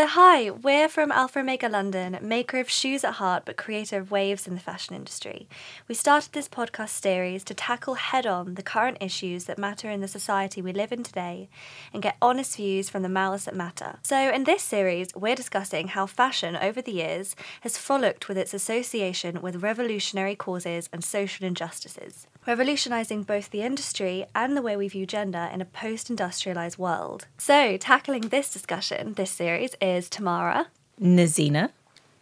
So, hi, we're from Alpha Omega London, maker of shoes at heart, but creator of waves in the fashion industry. We started this podcast series to tackle head on the current issues that matter in the society we live in today and get honest views from the mouths that matter. So, in this series, we're discussing how fashion over the years has frolicked with its association with revolutionary causes and social injustices, revolutionising both the industry and the way we view gender in a post industrialised world. So, tackling this discussion, this series, is Tamara. Nazina.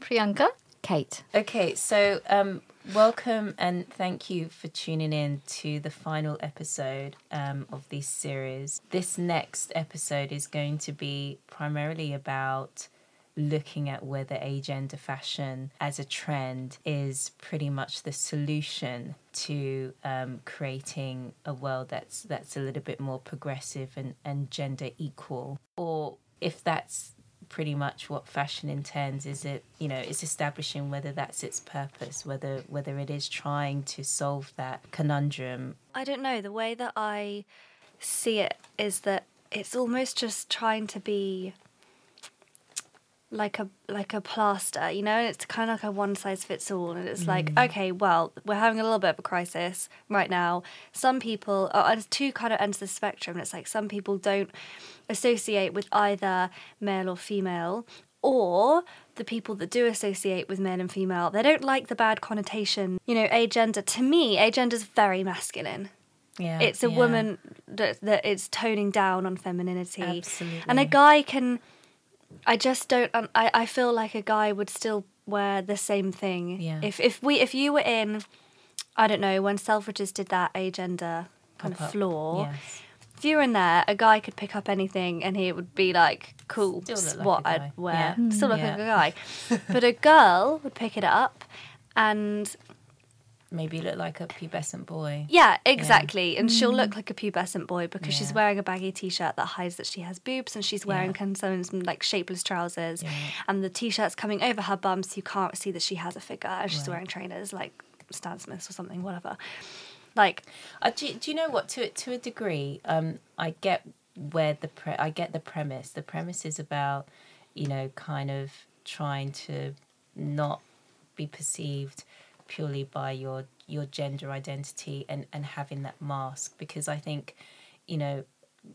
Priyanka. Kate. Okay, so um, welcome and thank you for tuning in to the final episode um, of this series. This next episode is going to be primarily about looking at whether agender fashion as a trend is pretty much the solution to um, creating a world that's that's a little bit more progressive and, and gender equal. Or if that's pretty much what fashion intends is it you know it's establishing whether that's its purpose whether whether it is trying to solve that conundrum. I don't know, the way that I see it is that it's almost just trying to be like a like a plaster, you know, and it's kind of like a one size fits all and it's like, mm. okay, well, we're having a little bit of a crisis right now. Some people are on two kind of ends of the spectrum it's like some people don't associate with either male or female or the people that do associate with male and female, they don't like the bad connotation. You know, agender to me, agender is very masculine yeah it's a yeah. woman that that is toning down on femininity Absolutely. and a guy can i just don't um, i i feel like a guy would still wear the same thing Yeah. if if we if you were in i don't know when selfridges did that agender kind Pop-up, of floor yes. if you were in there a guy could pick up anything and he would be like cool Still look like what a guy. i'd wear Yeah. still look Yeah. like a guy but a girl would pick it up and maybe look like a pubescent boy Yeah, exactly. And she'll look like a pubescent boy because she's wearing a baggy t-shirt that hides that she has boobs, and she's wearing Yeah. some, some like shapeless trousers, Yeah. and the t-shirt's coming over her bum, so you can't see that she has a figure, and she's Right. wearing trainers like Stan Smiths or something, whatever. Like, Uh, do, do you know what? To to a degree, um, I get where the pre- I get the premise. The premise is about, you know, kind of trying to not be perceived purely by your your gender identity and and having that mask because I think, you know,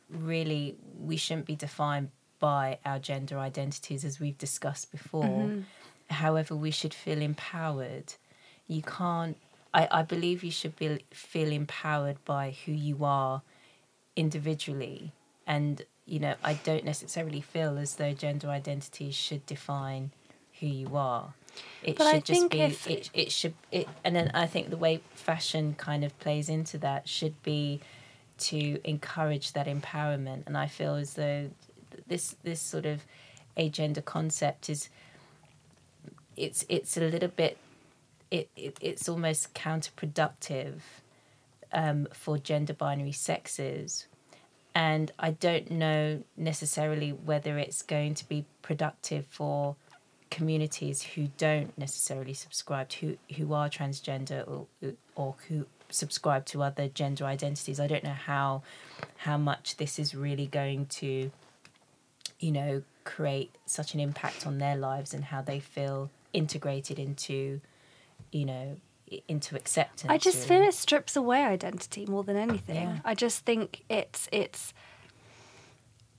really we shouldn't be defined by our gender identities as we've discussed before. Mm-hmm. However, we should feel empowered. You can't. I, I believe you should be feel empowered by who you are individually, and you know I don't necessarily feel as though gender identities should define who you are. It But I should just think be. if- It it should it, and then I think the way fashion kind of plays into that should be to encourage that empowerment. And I feel as though this this sort of agender concept is it's it's a little bit it, it it's almost counterproductive um, for gender binary sexes and I don't know necessarily whether it's going to be productive for communities who don't necessarily subscribe to who are transgender or or who subscribe to other gender identities. I don't know how how much this is really going to you know create such an impact on their lives and how they feel integrated into you know into acceptance. I just really. feel it strips away identity more than anything. Yeah. I just think it's it's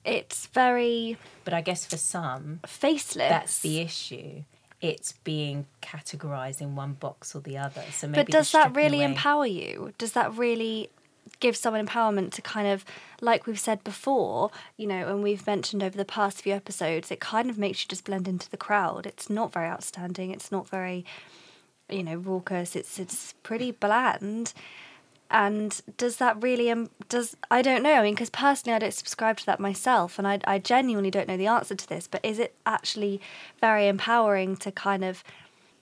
it's very But I guess for some, faceless. that's the issue. It's being categorized in one box or the other. So maybe But does that really away- empower you? Does that really give someone empowerment to kind of, like we've said before, you know, and we've mentioned over the past few episodes, it kind of makes you just blend into the crowd. It's not very outstanding. It's not very, you know, raucous. It's it's pretty bland. And does that really um does I don't know. I mean, because personally, I don't subscribe to that myself, and I I genuinely don't know the answer to this. But is it actually very empowering to kind of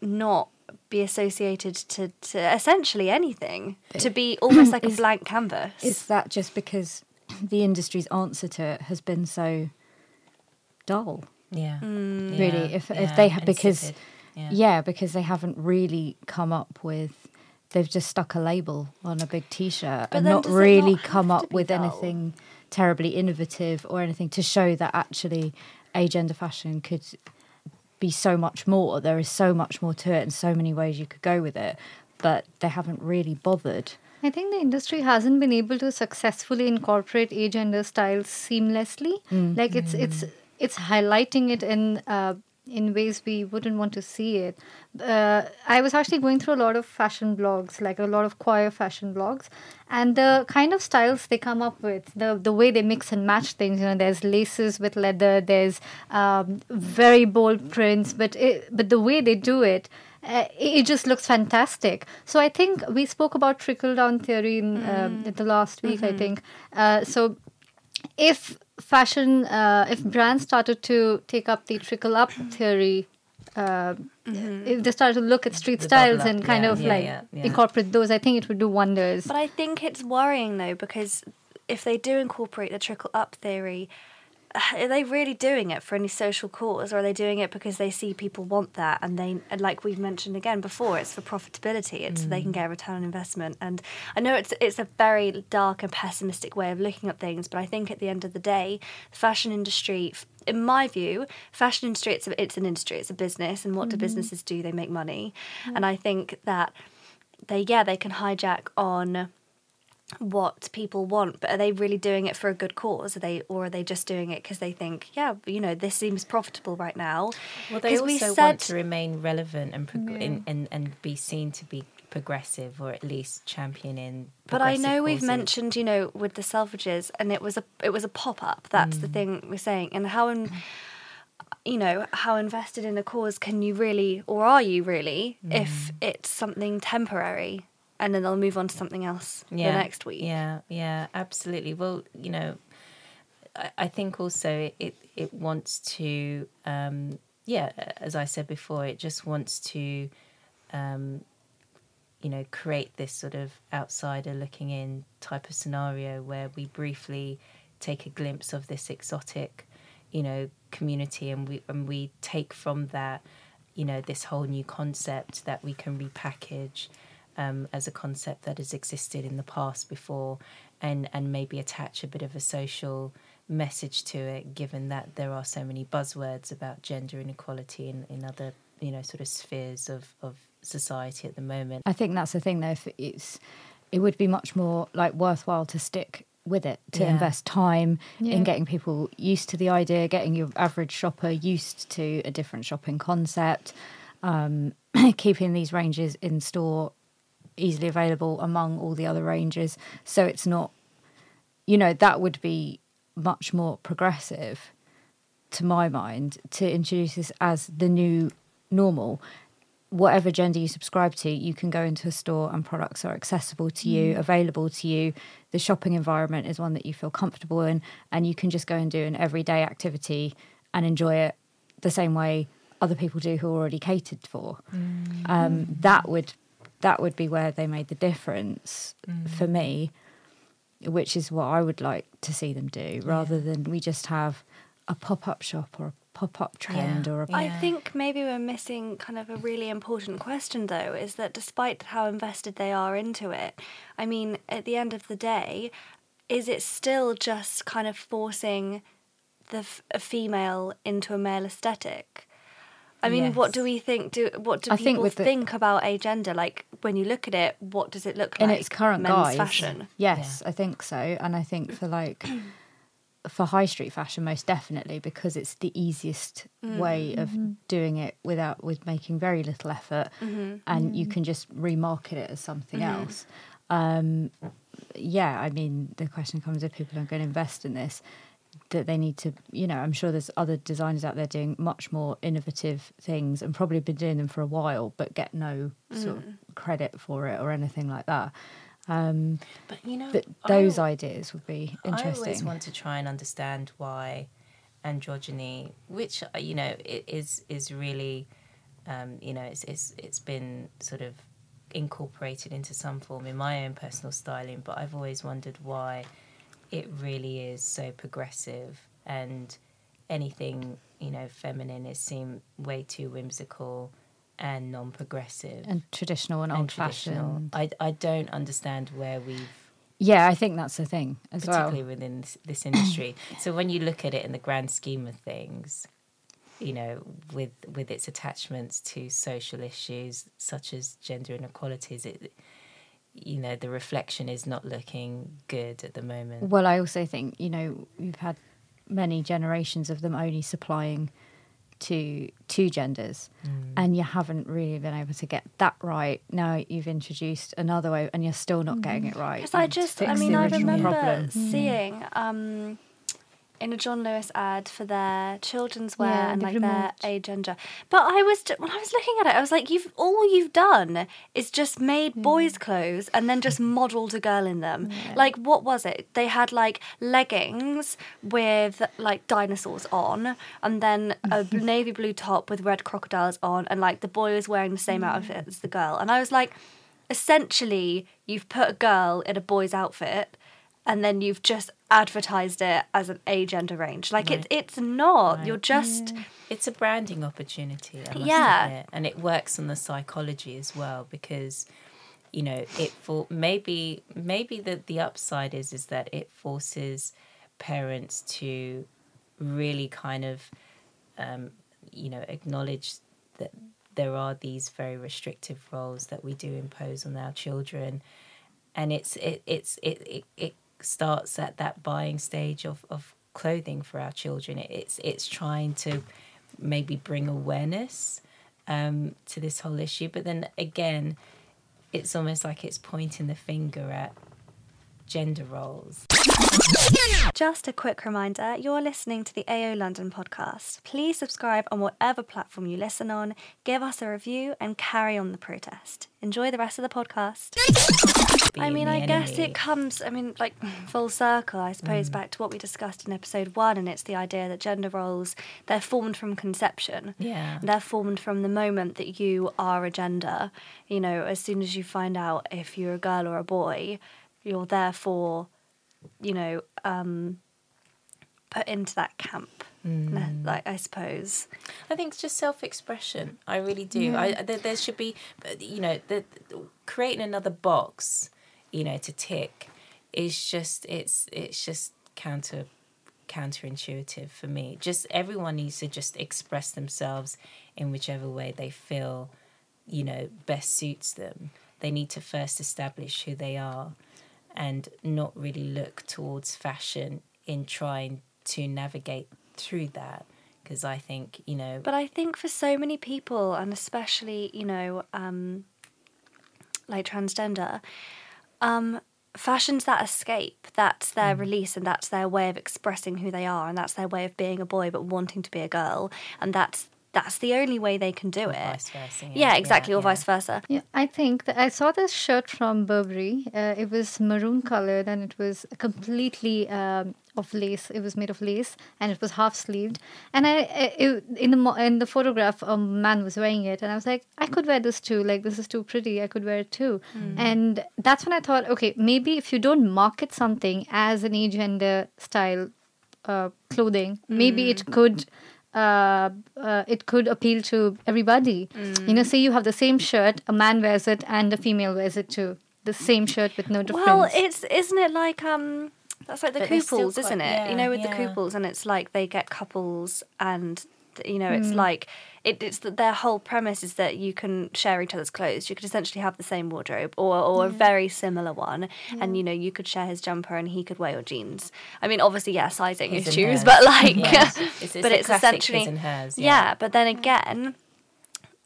not be associated to, to essentially anything to be almost like a blank canvas Is that just because the industry's answer to it has been so dull? Yeah. Mm. Really, if if they have because yeah. Yeah. because they haven't really come up with. They've just stuck a label on a big T-shirt But and not really not come up with dull? anything terribly innovative or anything to show that actually agender fashion could be so much more. There is so much more to it and so many ways you could go with it, but they haven't really bothered. I think the industry hasn't been able to successfully incorporate agender styles seamlessly. Like it's it's it's highlighting it in uh, in ways we wouldn't want to see it. Uh, I was actually going through a lot of fashion blogs, like a lot of queer fashion blogs, and the kind of styles they come up with, the the way they mix and match things. You know, there's laces with leather, there's um, very bold prints, but it, but the way they do it uh, it just looks fantastic. So I think we spoke about trickle down theory in, um, in the last week. I think uh, so. If fashion, uh, if brands started to take up the trickle up theory. Uh, If they started to look at street The styles up, and kind yeah, of yeah, like yeah. incorporate those, I think it would do wonders. But I think it's worrying though because if they do incorporate the trickle up theory, are they really doing it for any social cause, or are they doing it because they see people want that and they, and like we've mentioned again before, it's for profitability. It's so they can mm. get a return on investment. And I know it's it's a very dark and pessimistic way of looking at things, but I think at the end of the day, the fashion industry. In my view, fashion industry it's a, it's an industry, it's a business, and what do mm-hmm. businesses do? They make money, mm. and I think that they yeah they can hijack on what people want but are they really doing it for a good cause are they or are they just doing it because they think yeah you know this seems profitable right now Well, they also we want said- to remain relevant and, prog- Yeah. in, and and be seen to be progressive or at least championing. but I know we've causes. mentioned you know with the Selfridges and it was a it was a pop up that's the mm. thing we're saying and how in, you know how invested in a cause can you really or are you really if mm. it's something temporary and then they'll move on to something else the next week Yeah, yeah, absolutely. Well, you know, I, I think also it, it, it wants to, um, yeah, as I said before, it just wants to, um, you know, create this sort of outsider looking in type of scenario where we briefly take a glimpse of this exotic, you know, community and we and we take from that, you know, this whole new concept that we can repackage um, as a concept that has existed in the past before and, and maybe attach a bit of a social message to it, given that there are so many buzzwords about gender inequality in, in other, you know, sort of spheres of, of society at the moment. I think that's the thing, though. If it's, it would be much more like worthwhile to stick with it, to Yeah. invest time Yeah. in getting people used to the idea, getting your average shopper used to a different shopping concept, um, keeping these ranges in store easily available among all the other ranges, so it's not, you know, that would be much more progressive to my mind to introduce this as the new normal whatever gender you subscribe to, you can go into a store and products are accessible to you, available to you. The shopping environment is one that you feel comfortable in, and you can just go and do an everyday activity and enjoy it the same way other people do who are already catered for. Um, that would that would be where they made the difference mm. for me, which is what I would like to see them do, rather than we just have a pop up shop or a pop up trend Yeah. or a I Yeah. think maybe we're missing kind of a really important question, though, is that despite how invested they are into it, I mean, at the end of the day, is it still just kind of forcing the f- a female into a male aesthetic? I mean, what do we think? Do what do I think people with the- think about agender? Like when you look at it, what does it look in like? its current men's guise. fashion. Yes, I think so, and I think for like for high street fashion, most definitely because it's the easiest mm. way of mm-hmm. doing it without with making very little effort, mm-hmm. and you mm. can just remarket it as something mm-hmm. else. Um, yeah, I mean, the question comes if people are going to invest in this, that they need to, you know, I'm sure there's other designers out there doing much more innovative things and probably been doing them for a while, but get no sort of credit for it or anything like that. Um, But you know, but those al- ideas would be interesting. I always want to try and understand why androgyny, which uh, you know i- is is really, um, you know, it's, it's it's been sort of incorporated into some form in my own personal styling. But I've always wondered why it really is so progressive and anything you know feminine is seen way too whimsical and non-progressive and traditional and, and old-fashioned I, I don't understand where we've Yeah, I think that's the thing as well. particularly within this, this industry. so when you look at it in the grand scheme of things, you know, with with its attachments to social issues such as gender inequalities, it you know the reflection is not looking good at the moment. Well, I also think you know we've had many generations of them only supplying to two genders, Mm. and you haven't really been able to get that right. Now you've introduced another way, and you're still not getting it right. Because I just, I mean, I remember problem. seeing um, in a John Lewis ad for their children's wear Yeah, and like their remote. agender. But I was when I was looking at it, I was like, "You've all you've done is just made boys' clothes and then just modelled a girl in them. Like, what was it? They had like leggings with like dinosaurs on, and then a navy blue top with red crocodiles on, and like the boy was wearing the same outfit mm. as the girl. And I was like, essentially, you've put a girl in a boy's outfit. And then you've just advertised it as an agender range. Like Right. it, it's not. Right. You're just It's a branding opportunity, Yeah. admit. and it works on the psychology as well because you know it for maybe maybe the the upside is is that it forces parents to really kind of um, you know acknowledge that there are these very restrictive roles that we do impose on our children and it's it it's it it, it starts at that buying stage of of clothing for our children it's it's trying to maybe bring awareness um to this whole issue but then again it's almost like it's pointing the finger at gender roles Just a quick reminder you're listening to the AO London podcast. Please subscribe on whatever platform you listen on, give us a review, and carry on the protest. Enjoy the rest of the podcast. I mean, the I guess it comes, I mean, like full circle, I suppose, back to what we discussed in episode one, and it's the idea that gender roles, they're formed from conception. Yeah. They're formed from the moment that you are a gender. You know, as soon as you find out if you're a girl or a boy, you're therefore, you know, um, put into that camp. Mm. Like, I suppose. I think it's just self-expression. I really do. I there, there should be, you know, the, creating another box, you know, to tick is just it's it's just counter counterintuitive for me. Just everyone needs to just express themselves in whichever way they feel, you know, best suits them. They need to first establish who they are and not really look towards fashion in trying to navigate through that because I think, you know, But I think for so many people, and especially, you know, um, like transgender, um, fashion's that escape. That's Mm. their release, and that's their way of expressing who they are, and that's their way of being a boy but wanting to be a girl, and that's that's the only way they can do Or it. vice versa, yeah. Yeah, exactly, Yeah, or yeah. vice versa. Yeah, I think that I saw this shirt from Burberry. Uh, it was maroon colored and it was completely um, of lace. It was made of lace and it was half sleeved. And I, I- it, in the in the photograph, a man was wearing it, and I was like, I could wear this too. Like this is too pretty. I could wear it too. And that's when I thought, okay, maybe if you don't market something as an agender style uh, clothing, maybe it could. Uh, uh, it could appeal to everybody. You know, say you have the same shirt, a man wears it and a female wears it too. The same shirt with no difference. Well, it's isn't it like um that's like the But couples, quite- isn't it? yeah, you know, with the couples, and it's like they get couples, and you know, it's hmm. like it, it's that their whole premise is that you can share each other's clothes. You could essentially have the same wardrobe or or a very similar one, and you know, you could share his jumper and he could wear your jeans. I mean, obviously, yeah, sizing His issues, but like, Yes. It's- it's but it's essentially hers, yeah. yeah. But then again,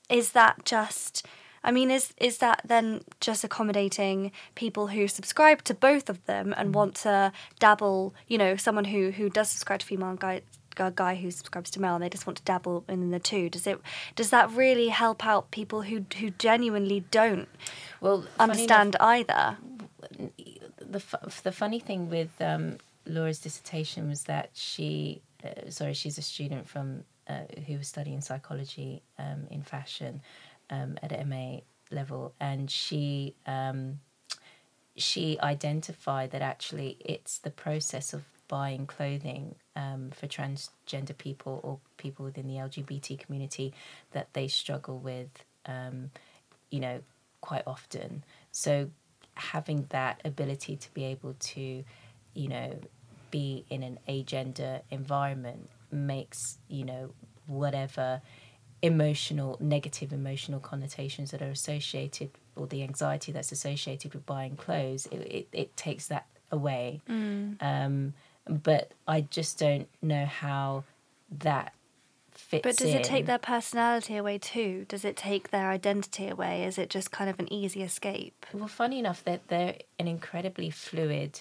is that just I mean, is is that then just accommodating people who subscribe to both of them and want to dabble? You know, someone who who does subscribe to female and guy a guy who subscribes to male and they just want to dabble in the two. Does it does that really help out people who who genuinely don't Well, understand either? the the funny thing with um, Laura's dissertation was that she, uh, sorry, she's a student from uh, who was studying psychology um, in fashion um, at MA level, and she um, she identified that actually it's the process of buying clothing um, for transgender people or people within the LGBT community that they struggle with, um, you know, quite often. So having that ability to be able to, you know, be in an agender environment makes, you know, whatever emotional, negative emotional connotations that are associated or the anxiety that's associated with buying clothes, it, it, it takes that away. Um, but I just don't know how that fits But does it take their personality away too? Does it take their identity away? Is it just kind of an easy escape? Well, funny enough, they're, they're an incredibly fluid,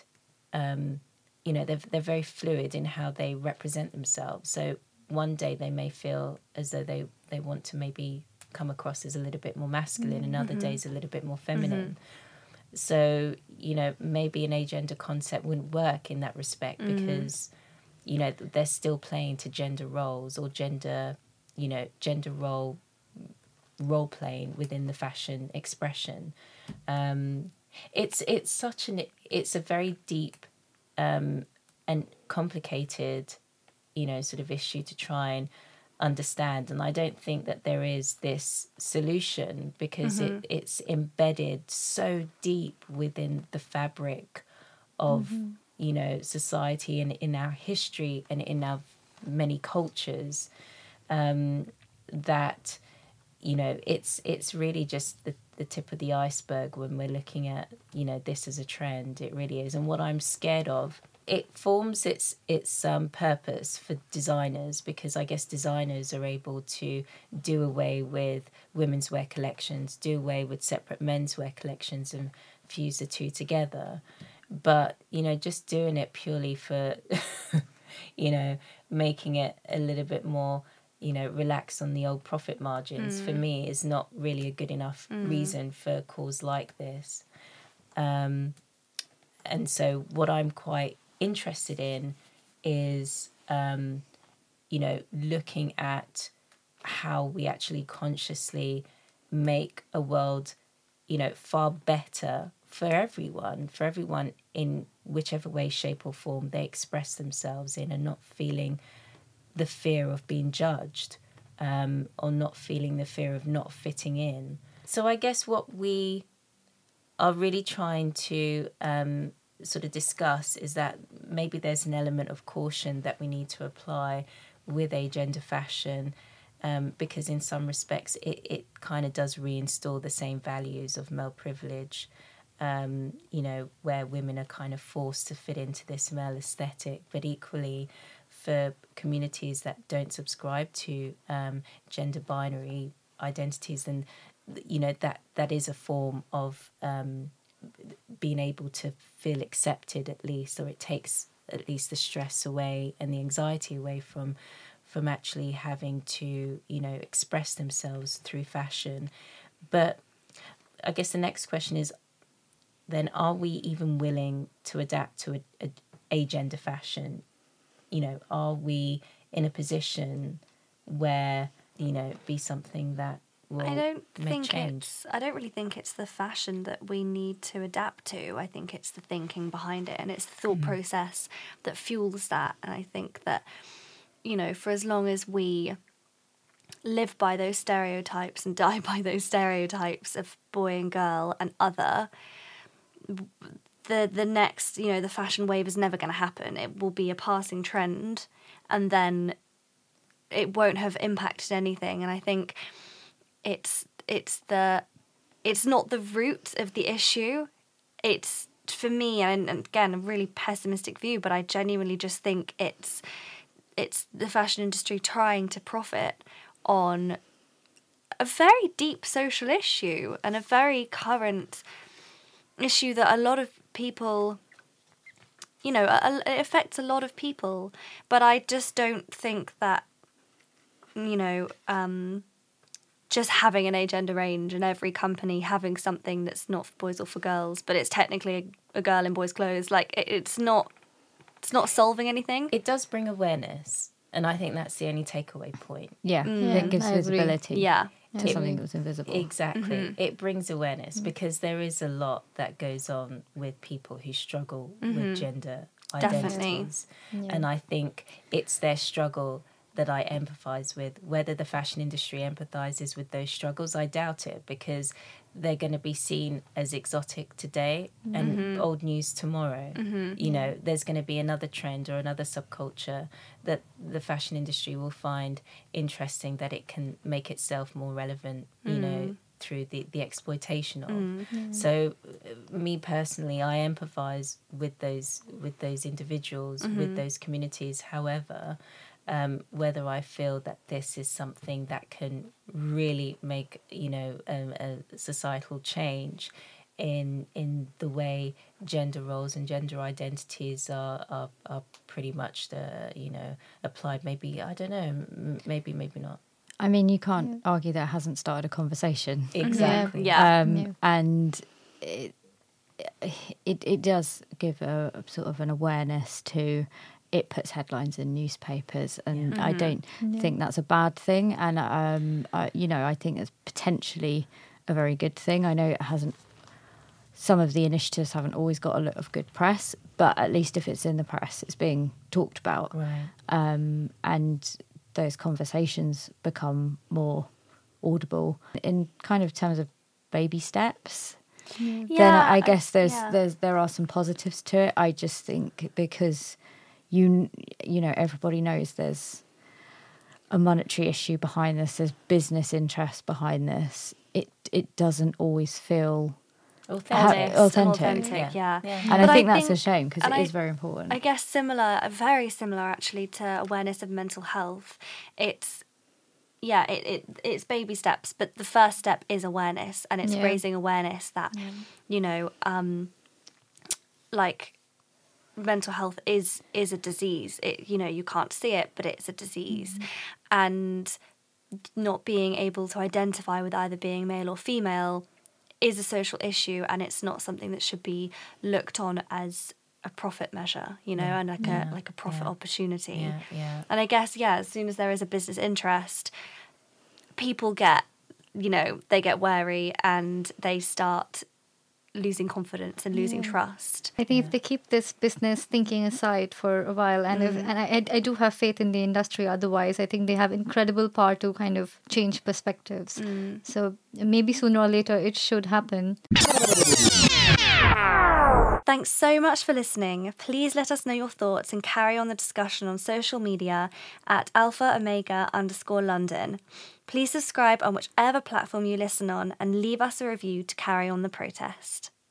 um, you know, they're, they're very fluid in how they represent themselves. So one day they may feel as though they, they want to maybe come across as a little bit more masculine, and other days a little bit more feminine. So, you know, maybe an agender concept wouldn't work in that respect because, you know, they're still playing to gender roles or gender, you know, gender role role playing within the fashion expression. Um, it's it's such an it's a very deep um, and complicated, you know, sort of issue to try and understand. And I don't think that there is this solution because it, it's embedded so deep within the fabric of you know society and in our history and in our many cultures um, that you know it's it's really just the, the tip of the iceberg when we're looking at you know this as a trend. It really is. And what i'm scared of it forms its its um, purpose for designers because i guess designers are able to do away with women's wear collections do away with separate men's wear collections and fuse the two together. But you know just doing it purely for you know making it a little bit more you know relax on the old profit margins for me is not really a good enough reason for a cause like this. Um and so what i'm quite interested in is um you know looking at how we actually consciously make a world you know far better for everyone for everyone in whichever way shape or form they express themselves in and not feeling the fear of being judged um, or not feeling the fear of not fitting in. So i guess what we are really trying to um, sort of discuss is that maybe there's an element of caution that we need to apply with agender fashion um, because in some respects it, it kind of does reinstall the same values of male privilege um, you know where women are kind of forced to fit into this male aesthetic. But equally for communities that don't subscribe to um, gender binary identities then you know that that is a form of um, being able to feel accepted at least or it takes at least the stress away and the anxiety away from from actually having to you know express themselves through fashion. But i guess the next question is then are we even willing to adapt to a, a, agender fashion? You know are we in a position where you know be something that will I don't think change it's. I don't really think it's the fashion that we need to adapt to. I think it's the thinking behind it, and it's the thought mm-hmm. process that fuels that. And I think that, you know, for as long as we live by those stereotypes and die by those stereotypes of boy and girl and other, the the next, you know, the fashion wave is never going to happen. It will be a passing trend, and then it won't have impacted anything. And I think it's it's the it's not the root of the issue. It's for me, and, and again, a really pessimistic view, but I genuinely just think it's it's the fashion industry trying to profit on a very deep social issue and a very current issue that a lot of people you know it affects a lot of people but i just don't think that you know um just having an agender range and every company having something that's not for boys or for girls but it's technically a, a girl in boys clothes like it, it's not it's not solving anything. It does bring awareness and i think that's the only takeaway point. Yeah, mm. Yeah, it gives I agree. visibility yeah. to It- something that was invisible. exactly. Mm-hmm. It brings awareness mm. because there is a lot that goes on with people who struggle with mm-hmm. gender Definitely. identities. And i think it's their struggle that i empathize with whether the fashion industry empathizes with those struggles i doubt it because they're going to be seen as exotic today Mm-hmm. and old news tomorrow. You know, there's going to be another trend or another subculture that the fashion industry will find interesting that it can make itself more relevant, you know, through the, the exploitation of. So, uh, me personally, I empathize with those with those individuals, with those communities. However, um, whether I feel that this is something that can really make you know um, a societal change in in the way gender roles and gender identities are are, are pretty much the you know applied. Maybe I don't know. m- Maybe maybe not. I mean, you can't argue that it hasn't started a conversation. Exactly. Yeah. um, Yeah. and it, it it does give a, a sort of an awareness to it puts headlines in newspapers and I don't think that's a bad thing. And um I, you know I think it's potentially a very good thing. I know it hasn't some of the initiatives haven't always got a lot of good press but at least if it's in the press it's being talked about. Right. um, and those conversations become more audible in kind of terms of baby steps. Then I guess there's yeah. there's there are some positives to it. I just think because you you know everybody knows there's a monetary issue behind this, there's business interest behind this. It it doesn't always feel, Authentic. authentic. authentic, yeah. Yeah. and But I I think that's a shame because and it I- is very important. I guess similar, very similar actually to awareness of mental health. It's yeah, it, it it's baby steps, but the first step is awareness, and it's Yeah. raising awareness that you know, um, like mental health is is a disease. It you know you can't see it, but it's a disease, mm-hmm. and not being able to identify with either being male or female is a social issue and it's not something that should be looked on as a profit measure you know Yeah. and like Yeah. a like a profit Yeah. opportunity Yeah, yeah. and i guess yeah as soon as there is a business interest people get you know they get wary and they start losing confidence and losing trust I think if they keep this business thinking aside for a while, and if, mm. and I, I- I do have faith in the industry. Otherwise, I think they have incredible power to kind of change perspectives. Mm. So maybe sooner or later it should happen. Thanks so much for listening. Please let us know your thoughts and carry on the discussion on social media at alpha omega underscore London. Please subscribe on whichever platform you listen on and leave us a review to carry on the protest.